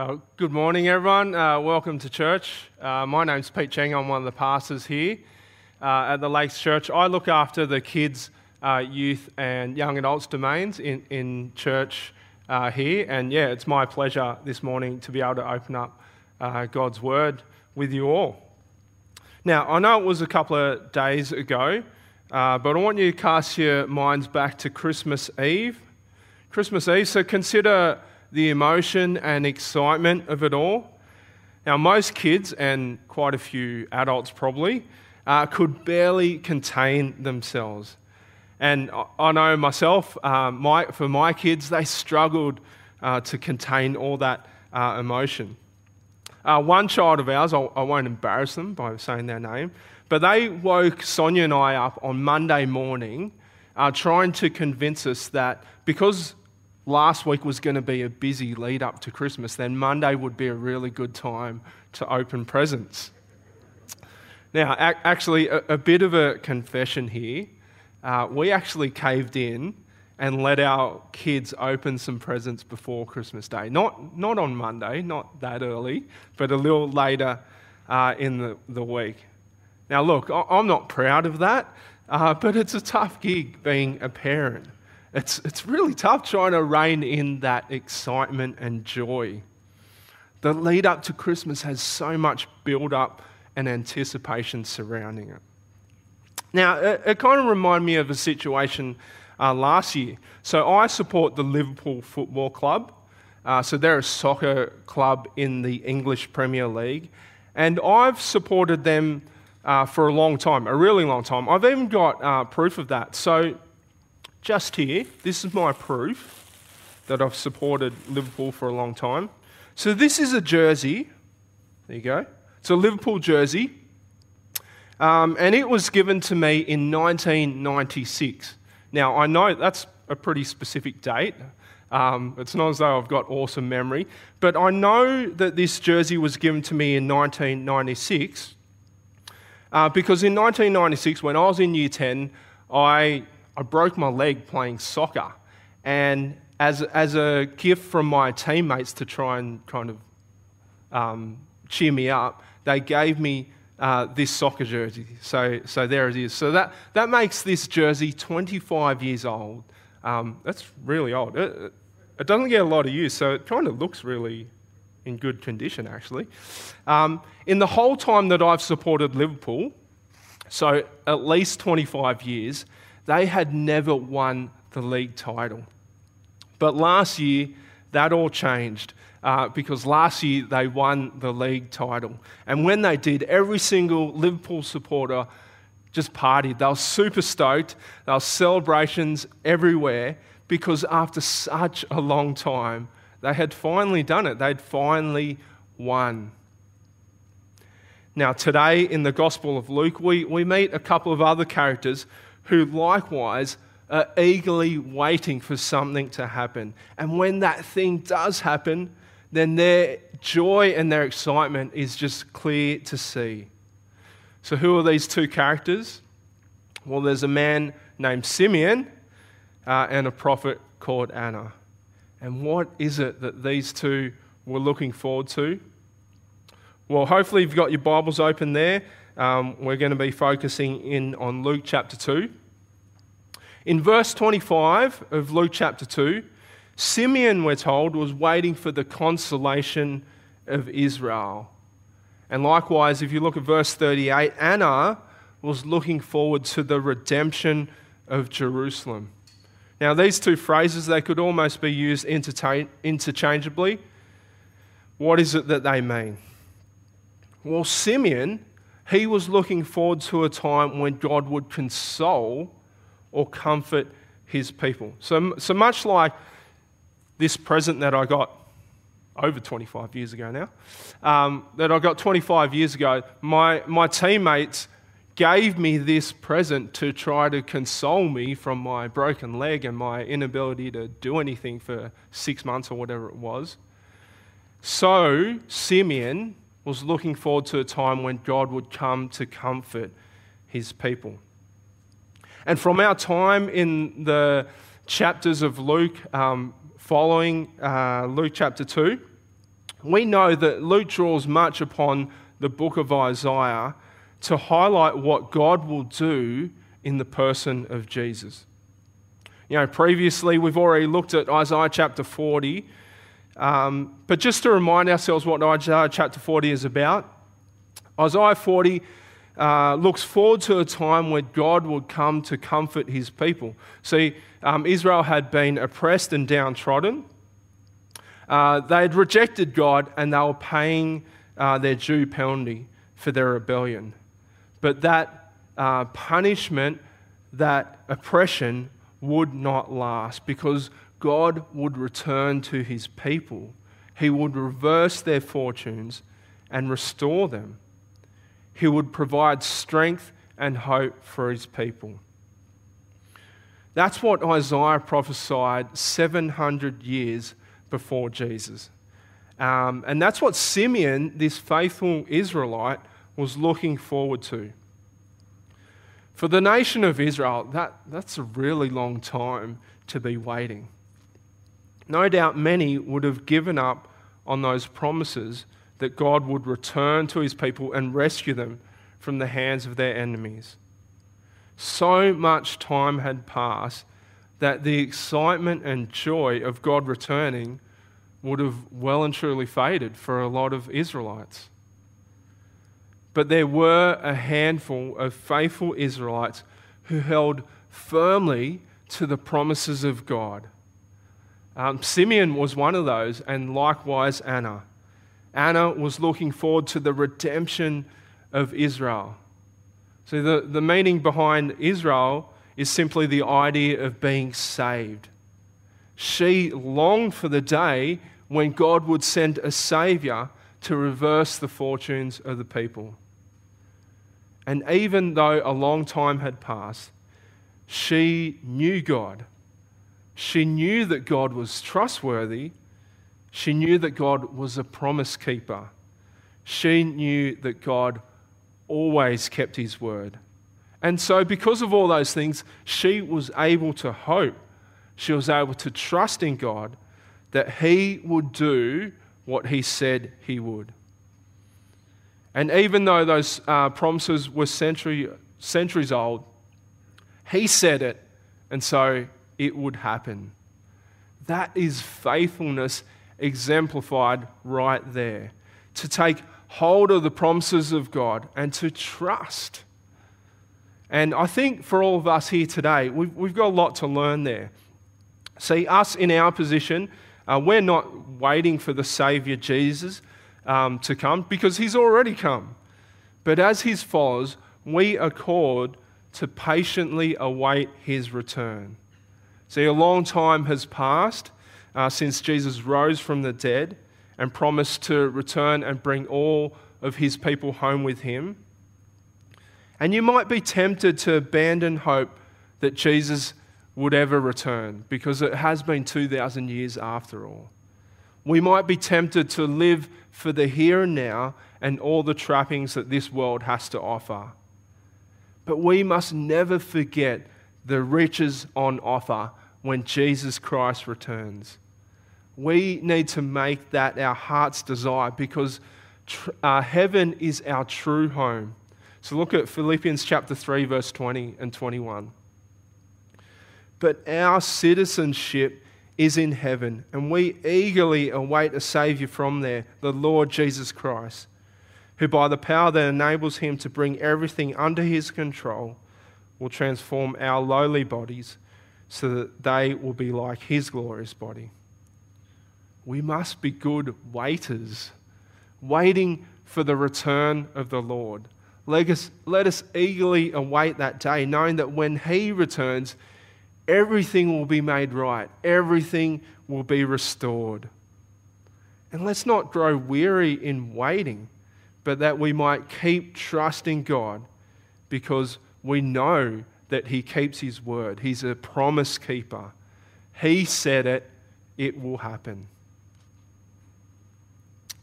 Uh, good morning, everyone. Uh, welcome to church. Uh, my name's Pete Cheng. I'm one of the pastors here uh, at the Lakes Church. I look after the kids, uh, youth, and young adults domains in, in church uh, here. And yeah, it's my pleasure this morning to be able to open up God's Word with you all. Now, I know it was a couple of days ago, but I want you to cast your minds back to Christmas Eve. Christmas Eve, so consider the emotion and excitement of it all. Now, most kids, and quite a few adults probably, uh, could barely contain themselves. And I know myself, uh, my, for my kids, they struggled uh, to contain all that uh, emotion. Uh, one child of ours, I'll, I will not embarrass them by saying their name, but they woke Sonia and I up on Monday morning uh, trying to convince us that because last week was going to be a busy lead up to Christmas, then Monday would be a really good time to open presents. Now, actually, a, a bit of a confession here. Uh, we actually caved in and let our kids open some presents before Christmas Day. Not, not on Monday, not that early, but a little later uh, in the, the week. Now, look, I'm not proud of that, uh, but it's a tough gig being a parent. It's, it's really tough trying to rein in that excitement and joy. The lead up to Christmas has so much build up and anticipation surrounding it. Now, it, it kind of reminded me of a situation uh, last year. So, I support the Liverpool Football Club. Uh, so, they're a soccer club in the English Premier League. And I've supported them uh, for a long time, a really long time. I've even got uh, proof of that. So, just here, this is my proof that I've supported Liverpool for a long time. So this is a jersey. There you go. It's a Liverpool jersey. Um, and it was given to me in 1996. Now, I know that's a pretty specific date. Um, it's not as though I've got awesome memory, but I know that this jersey was given to me in 1996 uh, because in 1996, when I was in year 10, I I broke my leg playing soccer. And as, as a gift from my teammates to try and kind of um, cheer me up, they gave me uh, this soccer jersey. So, so there it is. So that, that makes this jersey 25 years old. Um, that's really old. It, it, doesn't get a lot of use, so it kind of looks really in good condition, actually. Um, in the whole time that I've supported Liverpool, so at least 25 years, they had never won the league title. But last year, that all changed uh, because last year they won the league title. And when they did, every single Liverpool supporter just partied. They were super stoked. There were celebrations everywhere because after such a long time, they had finally done it. They'd finally won. Now, today in the Gospel of Luke, we, we meet a couple of other characters who likewise are eagerly waiting for something to happen. And when that thing does happen, then their joy and their excitement is just clear to see. So, who are these two characters? Well, there's a man named Simeon uh, and a prophet called Anna. And what is it that these two were looking forward to? Well, hopefully, you've got your Bibles open there. Um, we're going to be focusing in on Luke chapter 2. In verse 25 of Luke chapter 2, Simeon, we're told, was waiting for the consolation of Israel. And likewise, if you look at verse 38, Anna was looking forward to the redemption of Jerusalem. Now, these two phrases, they could almost be used interchangeably. What is it that they mean? Well, Simeon, he was looking forward to a time when God would console or comfort his people. So, so much like this present that I got over 25 years ago now, um, that I got 25 years ago, my, my teammates gave me this present to try to console me from my broken leg and my inability to do anything for six months or whatever it was. So, Simeon was looking forward to a time when God would come to comfort his people. And from our time in the chapters of Luke, um, following uh, Luke chapter 2, We know that Luke draws much upon the book of Isaiah to highlight what God will do in the person of Jesus. You know, previously we've already looked at Isaiah chapter 40, um, but just to remind ourselves what Isaiah chapter 40 is about, Isaiah 40 uh, looks forward to a time when God would come to comfort his people. See, um, Israel had been oppressed and downtrodden. Uh, they had rejected God and they were paying uh, their due penalty for their rebellion. But that uh, punishment, that oppression, would not last because God would return to his people. He would reverse their fortunes and restore them. He would provide strength and hope for his people. That's what Isaiah prophesied 700 years before Jesus. Um, and that's what Simeon, this faithful Israelite, was looking forward to. For the nation of Israel, that, that's a really long time to be waiting. No doubt many would have given up on those promises that God would return to his people and rescue them from the hands of their enemies. So much time had passed that the excitement and joy of God returning would have well and truly faded for a lot of Israelites. But there were a handful of faithful Israelites who held firmly to the promises of God. Um, Simeon was one of those, and likewise Anna. Anna was looking forward to the redemption of Israel. So, the, the meaning behind Israel is simply the idea of being saved. She longed for the day when God would send a Savior to reverse the fortunes of the people. And even though a long time had passed, she knew God. She knew that God was trustworthy. She knew that God was a promise keeper. She knew that God always kept his word. And so, because of all those things, she was able to hope. She was able to trust in God that he would do what he said he would. And even though those uh, promises were century, centuries old, he said it, and so it would happen. That is faithfulness exemplified right there. To take hold of the promises of God and to trust. And I think for all of us here today, we've, we've got a lot to learn there. See, us in our position, uh, we're not waiting for the Savior Jesus um, to come because he's already come. But as his followers, we called to patiently await his return. See, a long time has passed uh, since Jesus rose from the dead and promised to return and bring all of his people home with him. And you might be tempted to abandon hope that Jesus would ever return because it has been 2,000 years after all. We might be tempted to live for the here and now and all the trappings that this world has to offer. But we must never forget the riches on offer when Jesus Christ returns. We need to make that our heart's desire because tr- uh, heaven is our true home. So look at Philippians chapter 3, verse 20 and 21. But our citizenship is in heaven, and we eagerly await a Saviour from there, the Lord Jesus Christ, who by the power that enables him to bring everything under his control will transform our lowly bodies so that they will be like his glorious body. We must be good waiters, waiting for the return of the Lord. Let us, let us eagerly await that day, knowing that when he returns, everything will be made right, everything will be restored. And let's not grow weary in waiting, but that we might keep trusting God because we know that He keeps His word. He's a promise keeper. He said it, it will happen.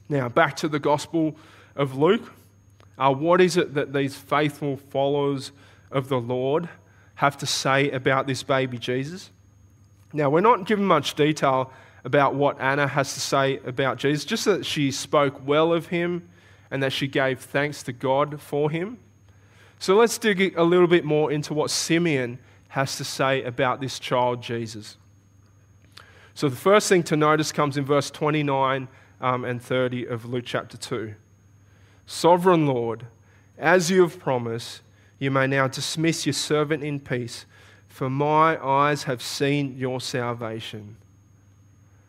Now, back to the Gospel of Luke. Uh, what is it that these faithful followers of the Lord have to say about this baby Jesus. Now, we're not given much detail about what Anna has to say about Jesus, just that she spoke well of him and that she gave thanks to God for him. So let's dig a little bit more into what Simeon has to say about this child Jesus. So the first thing to notice comes in verse 29 um, and 30 of Luke chapter 2. Sovereign Lord, as you have promised, you may now dismiss your servant in peace, for my eyes have seen your salvation.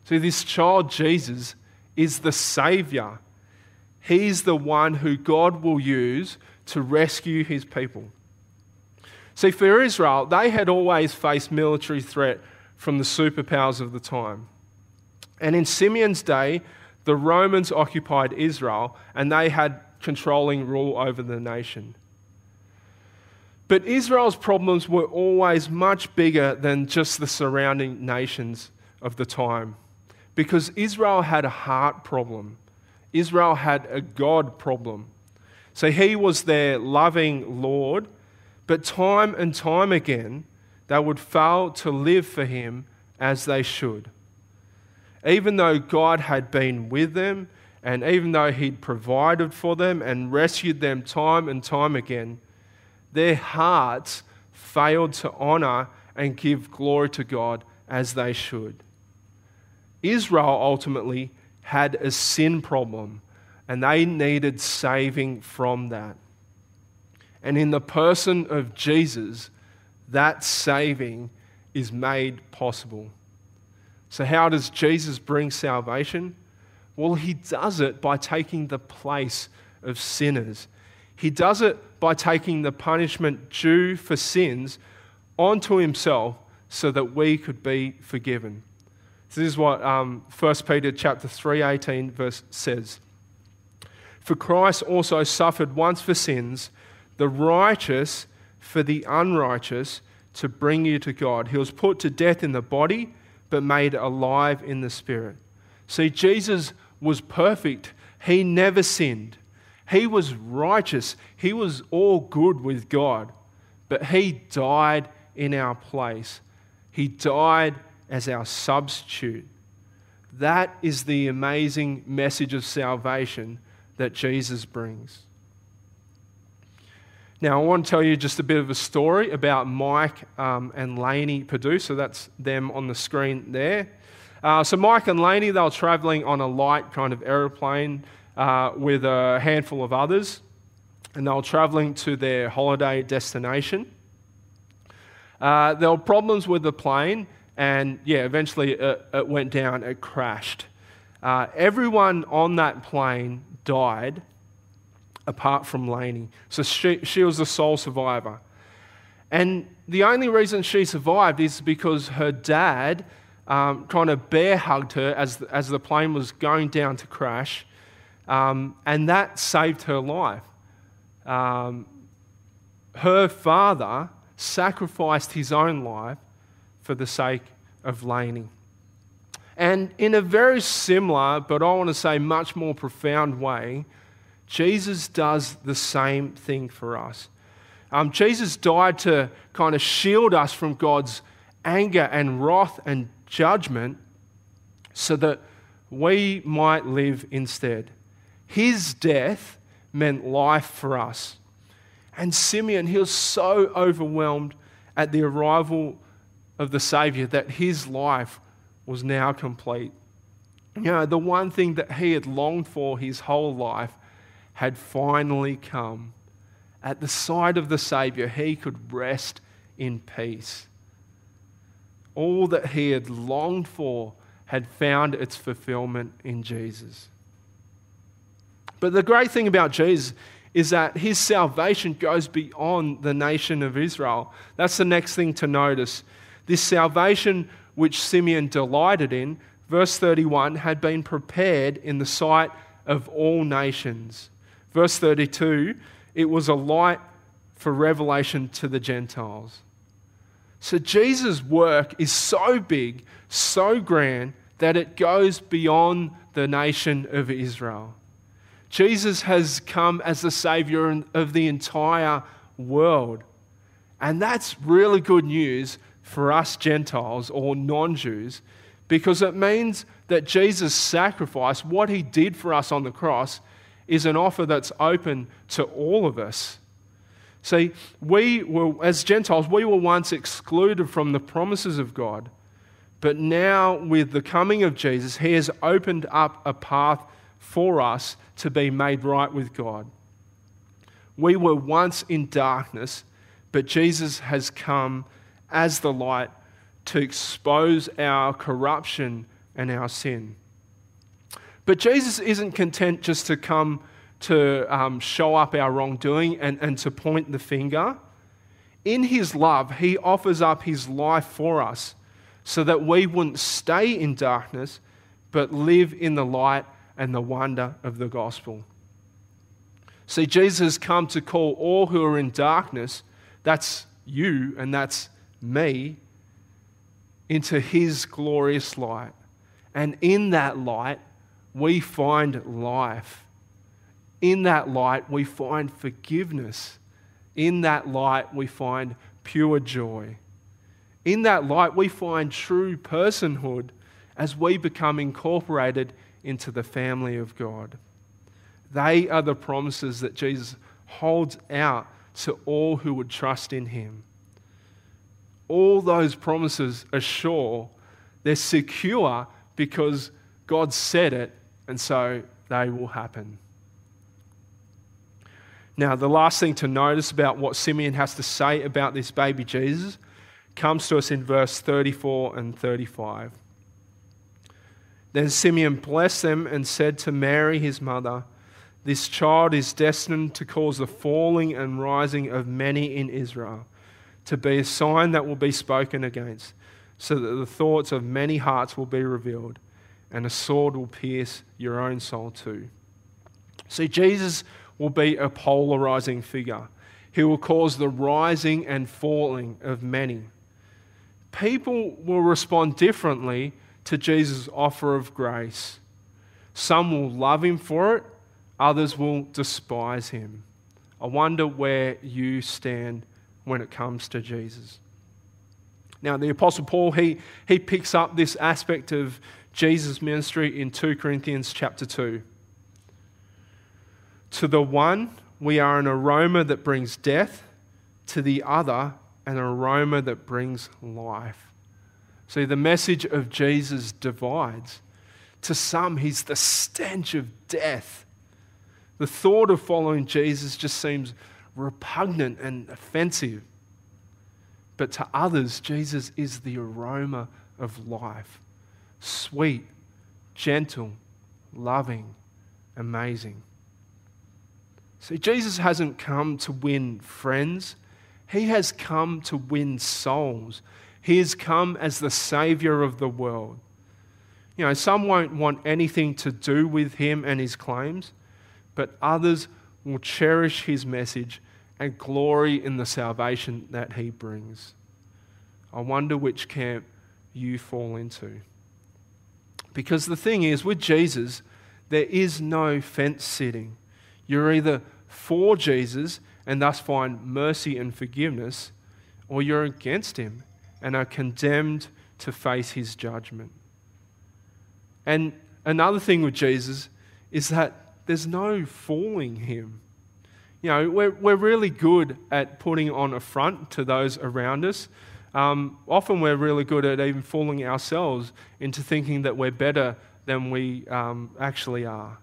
See, this child Jesus is the Savior. He's the one who God will use to rescue his people. See, for Israel, they had always faced military threat from the superpowers of the time. And in Simeon's day, the Romans occupied Israel and they had controlling rule over the nation. But Israel's problems were always much bigger than just the surrounding nations of the time. Because Israel had a heart problem, Israel had a God problem. So he was their loving Lord, but time and time again, they would fail to live for him as they should. Even though God had been with them, and even though he'd provided for them and rescued them time and time again, their hearts failed to honor and give glory to God as they should. Israel ultimately had a sin problem and they needed saving from that. And in the person of Jesus, that saving is made possible. So, how does Jesus bring salvation? Well, he does it by taking the place of sinners. He does it by taking the punishment due for sins onto himself so that we could be forgiven. This is what um, 1 Peter chapter 3, 18 verse says. For Christ also suffered once for sins, the righteous for the unrighteous, to bring you to God. He was put to death in the body, but made alive in the spirit. See, Jesus was perfect. He never sinned. He was righteous. He was all good with God. But He died in our place. He died as our substitute. That is the amazing message of salvation that Jesus brings. Now, I want to tell you just a bit of a story about Mike um, and Lainey Purdue. So that's them on the screen there. Uh, so, Mike and Lainey, they were traveling on a light kind of aeroplane uh, with a handful of others, and they were traveling to their holiday destination. Uh, there were problems with the plane, and yeah, eventually it, it went down, it crashed. Uh, everyone on that plane died apart from Lainey. So she, she was the sole survivor. And the only reason she survived is because her dad um, kind of bear hugged her as, as the plane was going down to crash. Um, and that saved her life. Um, her father sacrificed his own life for the sake of Lainey. And in a very similar, but I want to say much more profound way, Jesus does the same thing for us. Um, Jesus died to kind of shield us from God's anger and wrath and judgment so that we might live instead. His death meant life for us. And Simeon, he was so overwhelmed at the arrival of the Savior that his life was now complete. You know, the one thing that he had longed for his whole life had finally come. At the side of the Savior, he could rest in peace all that he had longed for had found its fulfillment in Jesus. But the great thing about Jesus is that his salvation goes beyond the nation of Israel. That's the next thing to notice. This salvation which Simeon delighted in, verse 31, had been prepared in the sight of all nations. Verse 32, it was a light for revelation to the Gentiles. So Jesus' work is so big, so grand, that it goes beyond the nation of Israel. Jesus has come as the Savior of the entire world. And that's really good news for us Gentiles or non Jews because it means that Jesus' sacrifice, what he did for us on the cross, is an offer that's open to all of us. See, we were, as Gentiles, we were once excluded from the promises of God. But now, with the coming of Jesus, he has opened up a path for us to be made right with God. We were once in darkness, but Jesus has come as the light to expose our corruption and our sin. But Jesus isn't content just to come to um, show up our wrongdoing and, and to point the finger. In his love, he offers up his life for us so that we wouldn't stay in darkness, but live in the light and the wonder of the gospel. See, Jesus has come to call all who are in darkness, that's you and that's me, into his glorious light. And in that light, we find life. In that light, we find forgiveness. In that light, we find pure joy. In that light, we find true personhood as we become incorporated into the family of God. They are the promises that Jesus holds out to all who would trust in him. All those promises are sure, they're secure because God said it, and so they will happen. Now, the last thing to notice about what Simeon has to say about this baby Jesus comes to us in verse 34 and 35. Then Simeon blessed them and said to Mary, his mother, this child is destined to cause the falling and rising of many in Israel, to be a sign that will be spoken against, so that the thoughts of many hearts will be revealed, and a sword will pierce your own soul too. See, Jesus will be a polarizing figure. He will cause the rising and falling of many. People will respond differently to Jesus' offer of grace. Some will love him for it, Others will despise him. I wonder where you stand when it comes to Jesus. Now, the Apostle Paul, he, he picks up this aspect of Jesus' ministry in 2 Corinthians chapter 2. To the one, we are an aroma that brings death, to the other, an aroma that brings life. See, the message of Jesus divides. To some, he's the stench of death. The thought of following Jesus just seems repugnant and offensive. But to others, Jesus is the aroma of life sweet, gentle, loving, amazing. See, Jesus hasn't come to win friends, He has come to win souls. He has come as the Savior of the world. You know, some won't want anything to do with Him and His claims but others will cherish his message and glory in the salvation that he brings. I wonder which camp you fall into. Because the thing is, with Jesus, there is no fence sitting. You're either for Jesus and thus find mercy and forgiveness, or you're against him and are condemned to face his judgment. And another thing with Jesus is that there's no fooling him. You know, we're, we're really good at putting on a front to those around us. Um, often we're really good at even fooling ourselves into thinking that we're better than we um, actually are.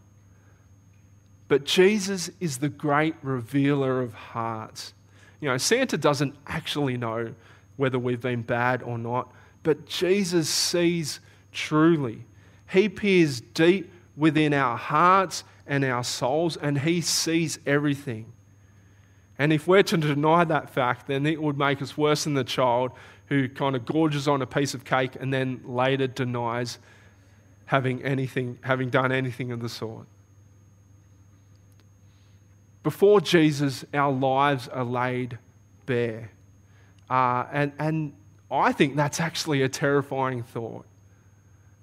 But Jesus is the great revealer of hearts. You know, Santa doesn't actually know whether we've been bad or not, but Jesus sees truly. He peers deep within our hearts and our souls, and He sees everything. And if we're to deny that fact, then it would make us worse than the child who kind of gorges on a piece of cake and then later denies having anything, having done anything of the sort. Before Jesus, our lives are laid bare. Uh, and, and I think that's actually a terrifying thought.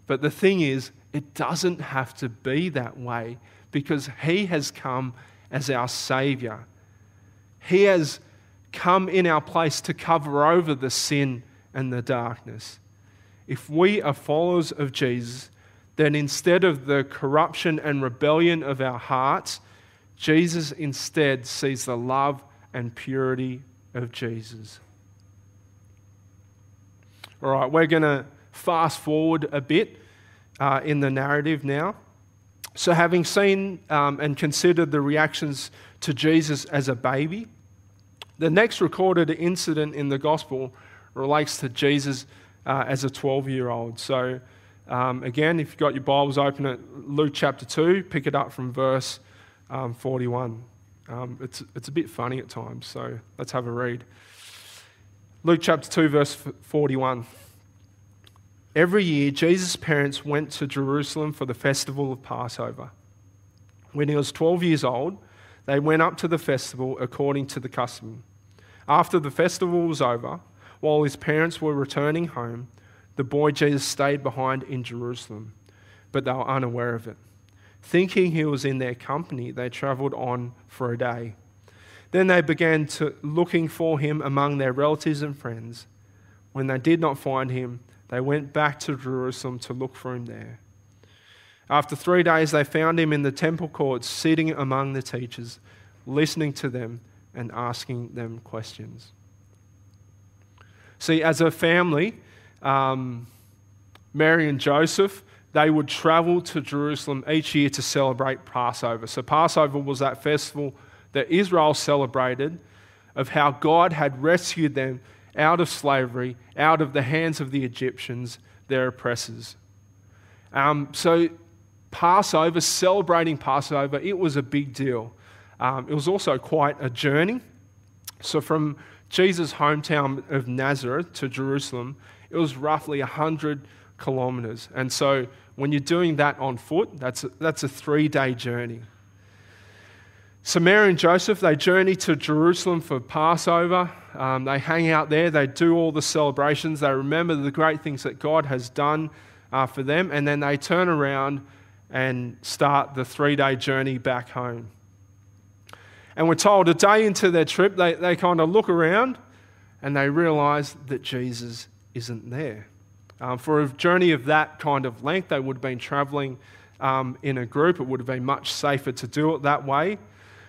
But the thing is, it doesn't have to be that way because He has come as our Savior. He has come in our place to cover over the sin and the darkness. if we are followers of Jesus, then instead of the corruption and rebellion of our hearts, Jesus instead sees the love and purity of Jesus. All right, we're going to fast forward a bit uh, in the narrative now. So, having seen um, and considered the reactions to Jesus as a baby, the next recorded incident in the gospel relates to Jesus uh, as a 12 year old. So, um, again, if you've got your Bibles open at Luke chapter 2, pick it up from verse um, 41. Um, it's, it's a bit funny at times, so let's have a read. Luke chapter 2, verse 41. Every year, Jesus' parents went to Jerusalem for the festival of Passover. When he was 12 years old, they went up to the festival according to the custom. After the festival was over, while his parents were returning home, the boy Jesus stayed behind in Jerusalem, but they were unaware of it. Thinking he was in their company, they traveled on for a day. Then they began to looking for him among their relatives and friends. When they did not find him, they went back to Jerusalem to look for him there. After three days, they found him in the temple courts, sitting among the teachers, listening to them and asking them questions. See, as a family, um, Mary and Joseph, they would travel to Jerusalem each year to celebrate Passover. So, Passover was that festival that Israel celebrated of how God had rescued them out of slavery, out of the hands of the Egyptians, their oppressors. Um, so, Passover, celebrating Passover, it was a big deal. Um, it was also quite a journey. So, from Jesus' hometown of Nazareth to Jerusalem, it was roughly 100 kilometers. And so, when you're doing that on foot, that's a, that's a three day journey. So, Mary and Joseph, they journey to Jerusalem for Passover. Um, they hang out there, they do all the celebrations, they remember the great things that God has done uh, for them, and then they turn around and start the three day journey back home. And we're told a day into their trip, they, they kind of look around and they realize that Jesus isn't there. Um, for a journey of that kind of length, they would have been traveling um, in a group. It would have been much safer to do it that way.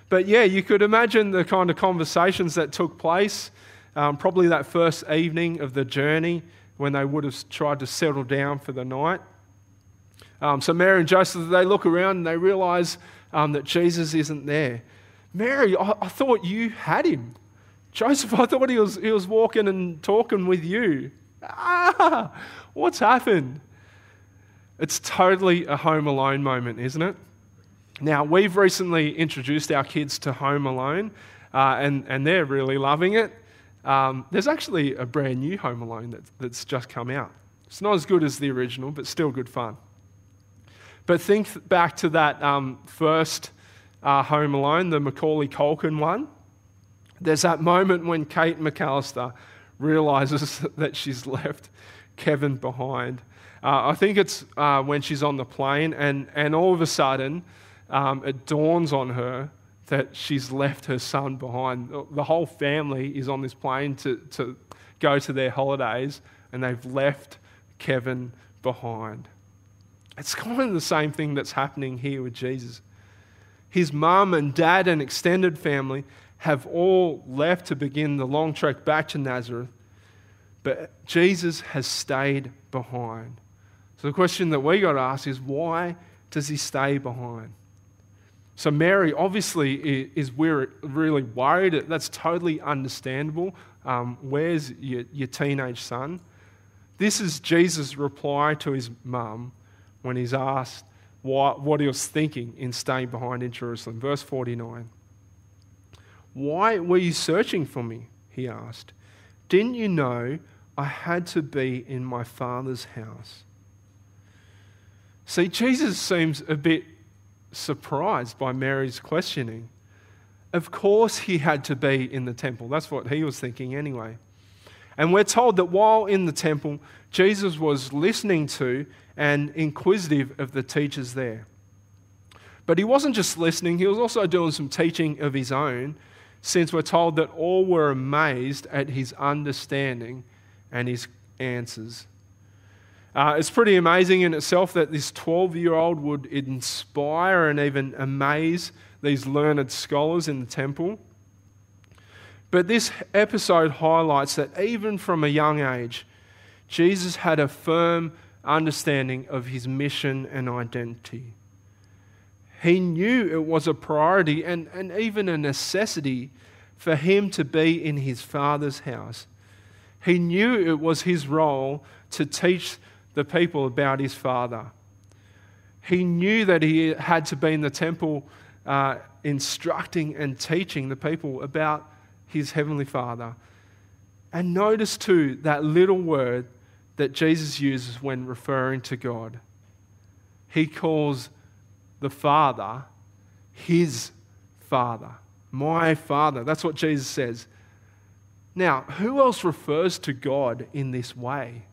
But yeah, you could imagine the kind of conversations that took place, um, probably that first evening of the journey when they would have tried to settle down for the night. Um, so Mary and Joseph, they look around and they realize um, that Jesus isn't there. Mary, I, I thought you had him. Joseph, I thought he was, he was walking and talking with you. Ah, what's happened? It's totally a home alone moment, isn't it? Now, we've recently introduced our kids to Home Alone, uh, and, and they're really loving it. Um, there's actually a brand new Home Alone that, that's just come out. It's not as good as the original, but still good fun. But think back to that um, first uh, Home Alone, the Macaulay Culkin one. There's that moment when Kate McAllister realizes that she's left Kevin behind. Uh, I think it's uh, when she's on the plane, and, and all of a sudden, um, it dawns on her that she's left her son behind. The whole family is on this plane to, to go to their holidays, and they've left Kevin behind. It's kind of the same thing that's happening here with Jesus. His mum and dad and extended family have all left to begin the long trek back to Nazareth, but Jesus has stayed behind. So the question that we got to ask is why does he stay behind? So, Mary obviously is really worried. That's totally understandable. Um, where's your, your teenage son? This is Jesus' reply to his mum when he's asked what, what he was thinking in staying behind in Jerusalem. Verse 49. Why were you searching for me? He asked. Didn't you know I had to be in my father's house? See, Jesus seems a bit surprised by Mary's questioning. Of course, he had to be in the temple. That's what he was thinking anyway. And we're told that while in the temple, Jesus was listening to and inquisitive of the teachers there. But he wasn't just listening, he was also doing some teaching of his own, since we're told that all were amazed at his understanding and his answers. Uh, it's pretty amazing in itself that this 12 year old would inspire and even amaze these learned scholars in the temple. But this episode highlights that even from a young age, Jesus had a firm understanding of his mission and identity. He knew it was a priority and, and even a necessity for him to be in his Father's house. He knew it was his role to teach the people about his Father. He knew that he had to be in the temple uh, instructing and teaching the people about his Heavenly Father. And notice too that little word that Jesus uses when referring to God. He calls the Father his Father, my Father. That's what Jesus says. Now, who else refers to God in this way?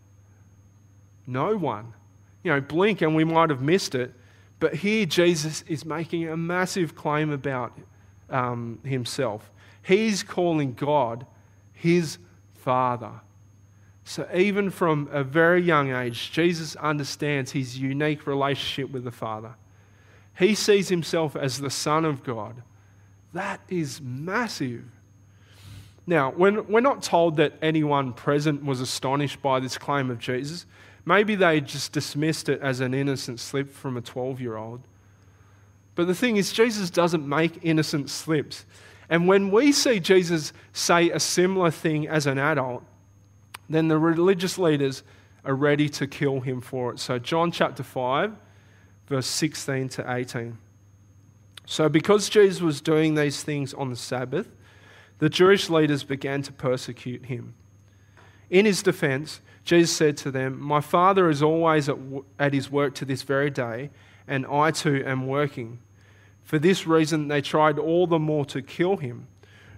No one. You know, blink and we might have missed it, but here Jesus is making a massive claim about um, himself. He's calling God his Father. So, even from a very young age, Jesus understands his unique relationship with the Father. He sees himself as the Son of God. That is massive. Now, when we're not told that anyone present was astonished by this claim of Jesus, maybe they just dismissed it as an innocent slip from a 12 year old. But the thing is, Jesus doesn't make innocent slips. And when we see Jesus say a similar thing as an adult, then the religious leaders are ready to kill him for it. So, John chapter 5, verse 16 to 18. So, because Jesus was doing these things on the Sabbath, the Jewish leaders began to persecute him. In his defense, Jesus said to them, My Father is always at, at his work to this very day, and I too am working. For this reason, they tried all the more to kill him.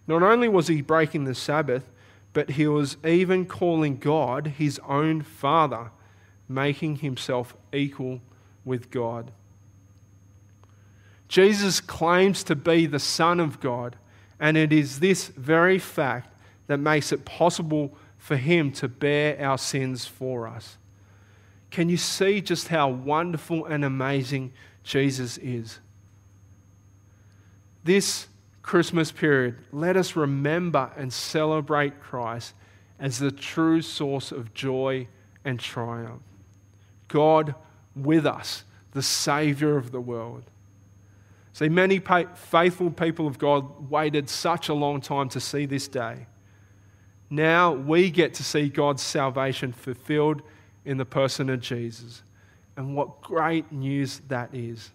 Not only was he breaking the Sabbath, but he was even calling God his own Father, making himself equal with God. Jesus claims to be the Son of God, and it is this very fact that makes it possible for him to bear our sins for us. Can you see just how wonderful and amazing Jesus is? This Christmas period, let us remember and celebrate Christ as the true source of joy and triumph. God with us, the Savior of the world. See, many faithful people of God waited such a long time to see this day. Now we get to see God's salvation fulfilled in the person of Jesus. And what great news that is.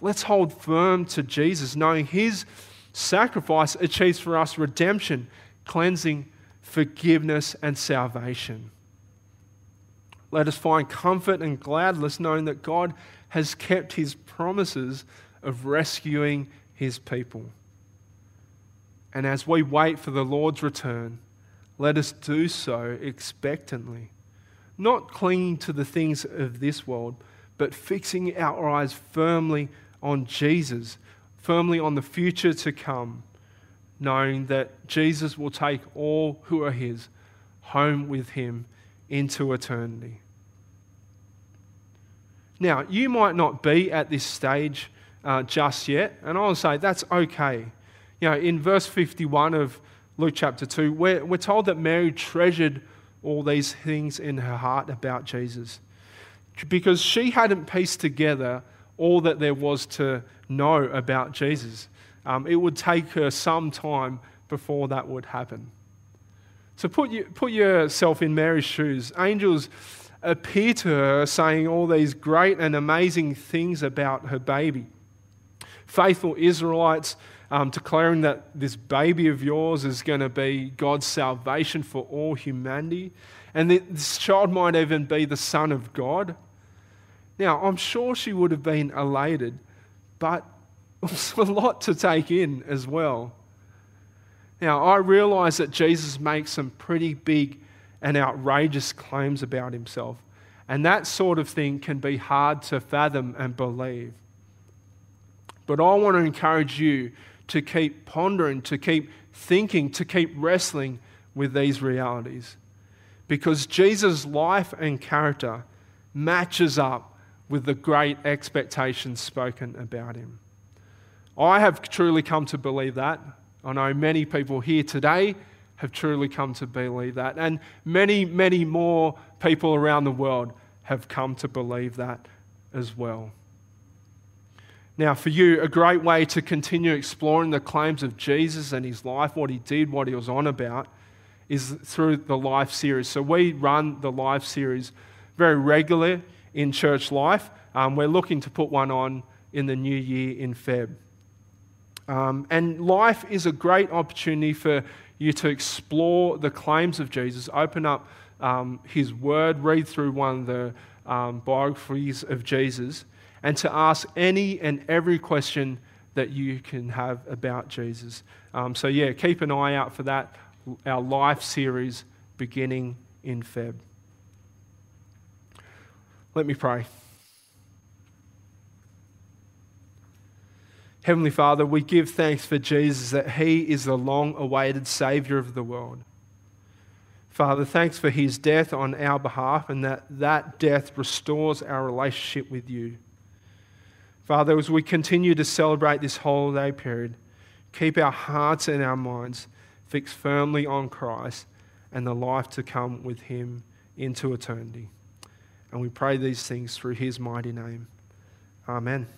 Let's hold firm to Jesus, knowing his sacrifice achieves for us redemption, cleansing, forgiveness, and salvation. Let us find comfort and gladness knowing that God has kept his promises of rescuing his people. And as we wait for the Lord's return, let us do so expectantly, not clinging to the things of this world, but fixing our eyes firmly on Jesus, firmly on the future to come, knowing that Jesus will take all who are His home with Him into eternity. Now, you might not be at this stage uh, just yet, and I'll say that's okay. You know, in verse 51 of Luke chapter 2, we're, we're told that Mary treasured all these things in her heart about Jesus because she hadn't pieced together all that there was to know about Jesus. Um, it would take her some time before that would happen. So put, you, put yourself in Mary's shoes. Angels appear to her saying all these great and amazing things about her baby. Faithful Israelites um, declaring that this baby of yours is going to be God's salvation for all humanity. And this child might even be the Son of God. Now, I'm sure she would have been elated, but it was a lot to take in as well. Now, I realize that Jesus makes some pretty big and outrageous claims about himself, and that sort of thing can be hard to fathom and believe. But I want to encourage you to keep pondering, to keep thinking, to keep wrestling with these realities. because Jesus' life and character matches up with the great expectations spoken about him. I have truly come to believe that. I know many people here today have truly come to believe that. And many, many more people around the world have come to believe that as well. Now, for you, a great way to continue exploring the claims of Jesus and his life, what he did, what he was on about, is through the life series. So we run the life series very regularly in church life. Um, we're looking to put one on in the new year in Feb. Um, and life is a great opportunity for you to explore the claims of Jesus, open up um, his word, read through one of the um, biographies of Jesus, and to ask any and every question that you can have about Jesus. Um, so, yeah, keep an eye out for that, our life series beginning in Feb. Let me pray. Heavenly Father, we give thanks for Jesus that He is the long awaited Savior of the world. Father, thanks for His death on our behalf and that that death restores our relationship with you. Father, as we continue to celebrate this holiday period, keep our hearts and our minds fixed firmly on Christ and the life to come with Him into eternity. And we pray these things through His mighty name. Amen.